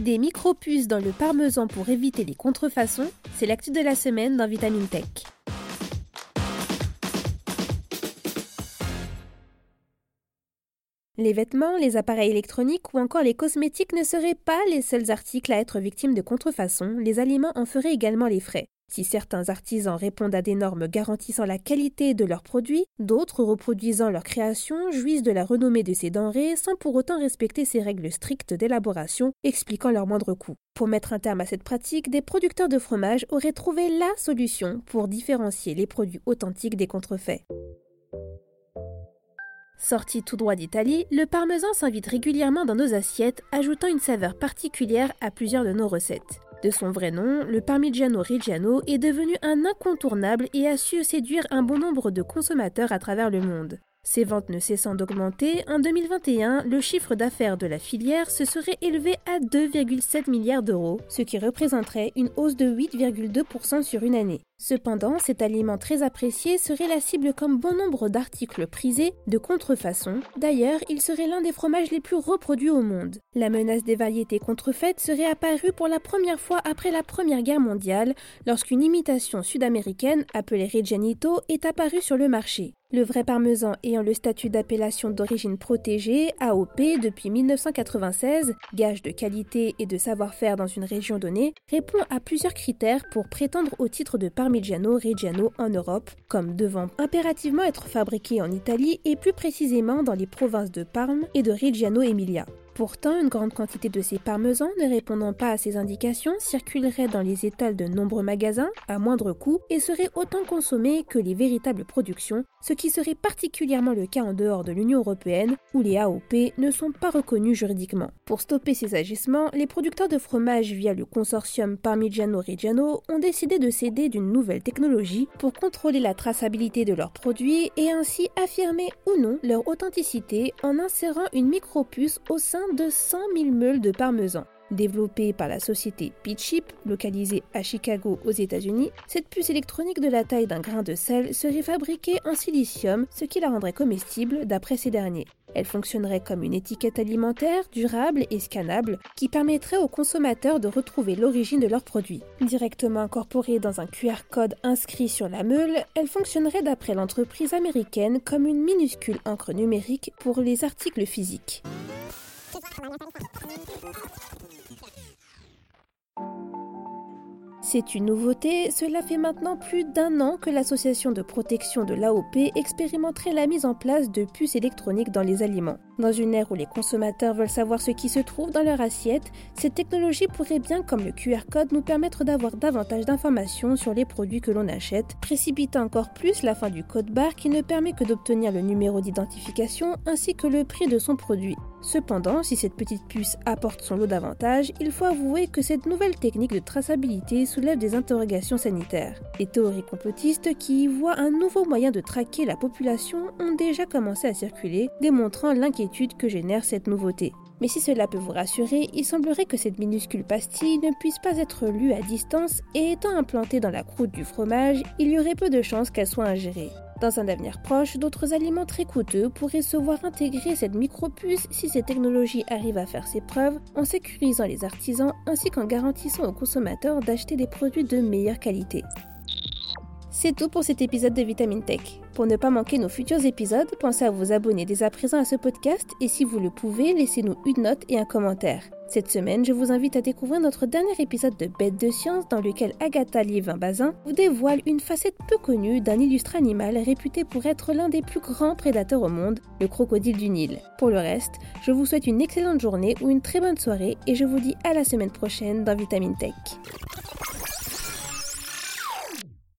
Des micro-puces dans le parmesan pour éviter les contrefaçons, c'est l'actu de la semaine dans Vitamine Tech. Les vêtements, les appareils électroniques ou encore les cosmétiques ne seraient pas les seuls articles à être victimes de contrefaçons, les aliments en feraient également les frais. Si certains artisans répondent à des normes garantissant la qualité de leurs produits, d'autres reproduisant leur création jouissent de la renommée de ces denrées sans pour autant respecter ces règles strictes d'élaboration expliquant leur moindre coût. Pour mettre un terme à cette pratique, des producteurs de fromage auraient trouvé la solution pour différencier les produits authentiques des contrefaits. Sorti tout droit d'Italie, le parmesan s'invite régulièrement dans nos assiettes, ajoutant une saveur particulière à plusieurs de nos recettes. De son vrai nom, le Parmigiano Reggiano est devenu un incontournable et a su séduire un bon nombre de consommateurs à travers le monde. Ses ventes ne cessant d'augmenter, en 2021, le chiffre d'affaires de la filière se serait élevé à 2,7 milliards d'euros, ce qui représenterait une hausse de 8,2% sur une année. Cependant, cet aliment très apprécié serait la cible comme bon nombre d'articles prisés de contrefaçon. D'ailleurs, il serait l'un des fromages les plus reproduits au monde. La menace des variétés contrefaites serait apparue pour la première fois après la Première Guerre mondiale, lorsqu'une imitation sud-américaine, appelée Reggianito, est apparue sur le marché. Le vrai parmesan ayant le statut d'appellation d'origine protégée, AOP, depuis 1996, gage de qualité et de savoir-faire dans une région donnée, répond à plusieurs critères pour prétendre au titre de Parmigiano Reggiano en Europe, comme devant impérativement être fabriqué en Italie et plus précisément dans les provinces de Parme et de Reggiano Emilia. Pourtant, une grande quantité de ces parmesans ne répondant pas à ces indications circulerait dans les étals de nombreux magasins à moindre coût et serait autant consommés que les véritables productions, ce qui serait particulièrement le cas en dehors de l'Union européenne où les AOP ne sont pas reconnus juridiquement. Pour stopper ces agissements, les producteurs de fromage via le consortium Parmigiano Reggiano ont décidé de s'aider d'une nouvelle technologie pour contrôler la traçabilité de leurs produits et ainsi affirmer ou non leur authenticité en insérant une micropuce au sein de 100 000 meules de parmesan. Développée par la société Peachip, localisée à Chicago aux États-Unis, cette puce électronique de la taille d'un grain de sel serait fabriquée en silicium, ce qui la rendrait comestible d'après ces derniers. Elle fonctionnerait comme une étiquette alimentaire durable et scannable qui permettrait aux consommateurs de retrouver l'origine de leurs produits. Directement incorporée dans un QR code inscrit sur la meule, elle fonctionnerait d'après l'entreprise américaine comme une minuscule encre numérique pour les articles physiques. C'est une nouveauté, cela fait maintenant plus d'un an que l'association de protection de l'AOP expérimenterait la mise en place de puces électroniques dans les aliments. Dans une ère où les consommateurs veulent savoir ce qui se trouve dans leur assiette, cette technologie pourrait bien, comme le QR code, nous permettre d'avoir davantage d'informations sur les produits que l'on achète, précipitant encore plus la fin du code barre qui ne permet que d'obtenir le numéro d'identification ainsi que le prix de son produit. Cependant, si cette petite puce apporte son lot d'avantages, il faut avouer que cette nouvelle technique de traçabilité soulève des interrogations sanitaires. Les théories complotistes qui y voient un nouveau moyen de traquer la population ont déjà commencé à circuler, démontrant l'inquiétude que génère cette nouveauté. Mais si cela peut vous rassurer, il semblerait que cette minuscule pastille ne puisse pas être lue à distance et étant implantée dans la croûte du fromage, il y aurait peu de chances qu'elle soit ingérée. Dans un avenir proche, d'autres aliments très coûteux pourraient se voir intégrer cette micropuce si cette technologie arrive à faire ses preuves, en sécurisant les artisans ainsi qu'en garantissant aux consommateurs d'acheter des produits de meilleure qualité. C'est tout pour cet épisode de Vitamine Tech. Pour ne pas manquer nos futurs épisodes, pensez à vous abonner dès à présent à ce podcast et si vous le pouvez, laissez-nous une note et un commentaire. Cette semaine, je vous invite à découvrir notre dernier épisode de Bête de science dans lequel Agatha Liévin-Bazin vous dévoile une facette peu connue d'un illustre animal réputé pour être l'un des plus grands prédateurs au monde, le crocodile du Nil. Pour le reste, je vous souhaite une excellente journée ou une très bonne soirée et je vous dis à la semaine prochaine dans Vitamine Tech.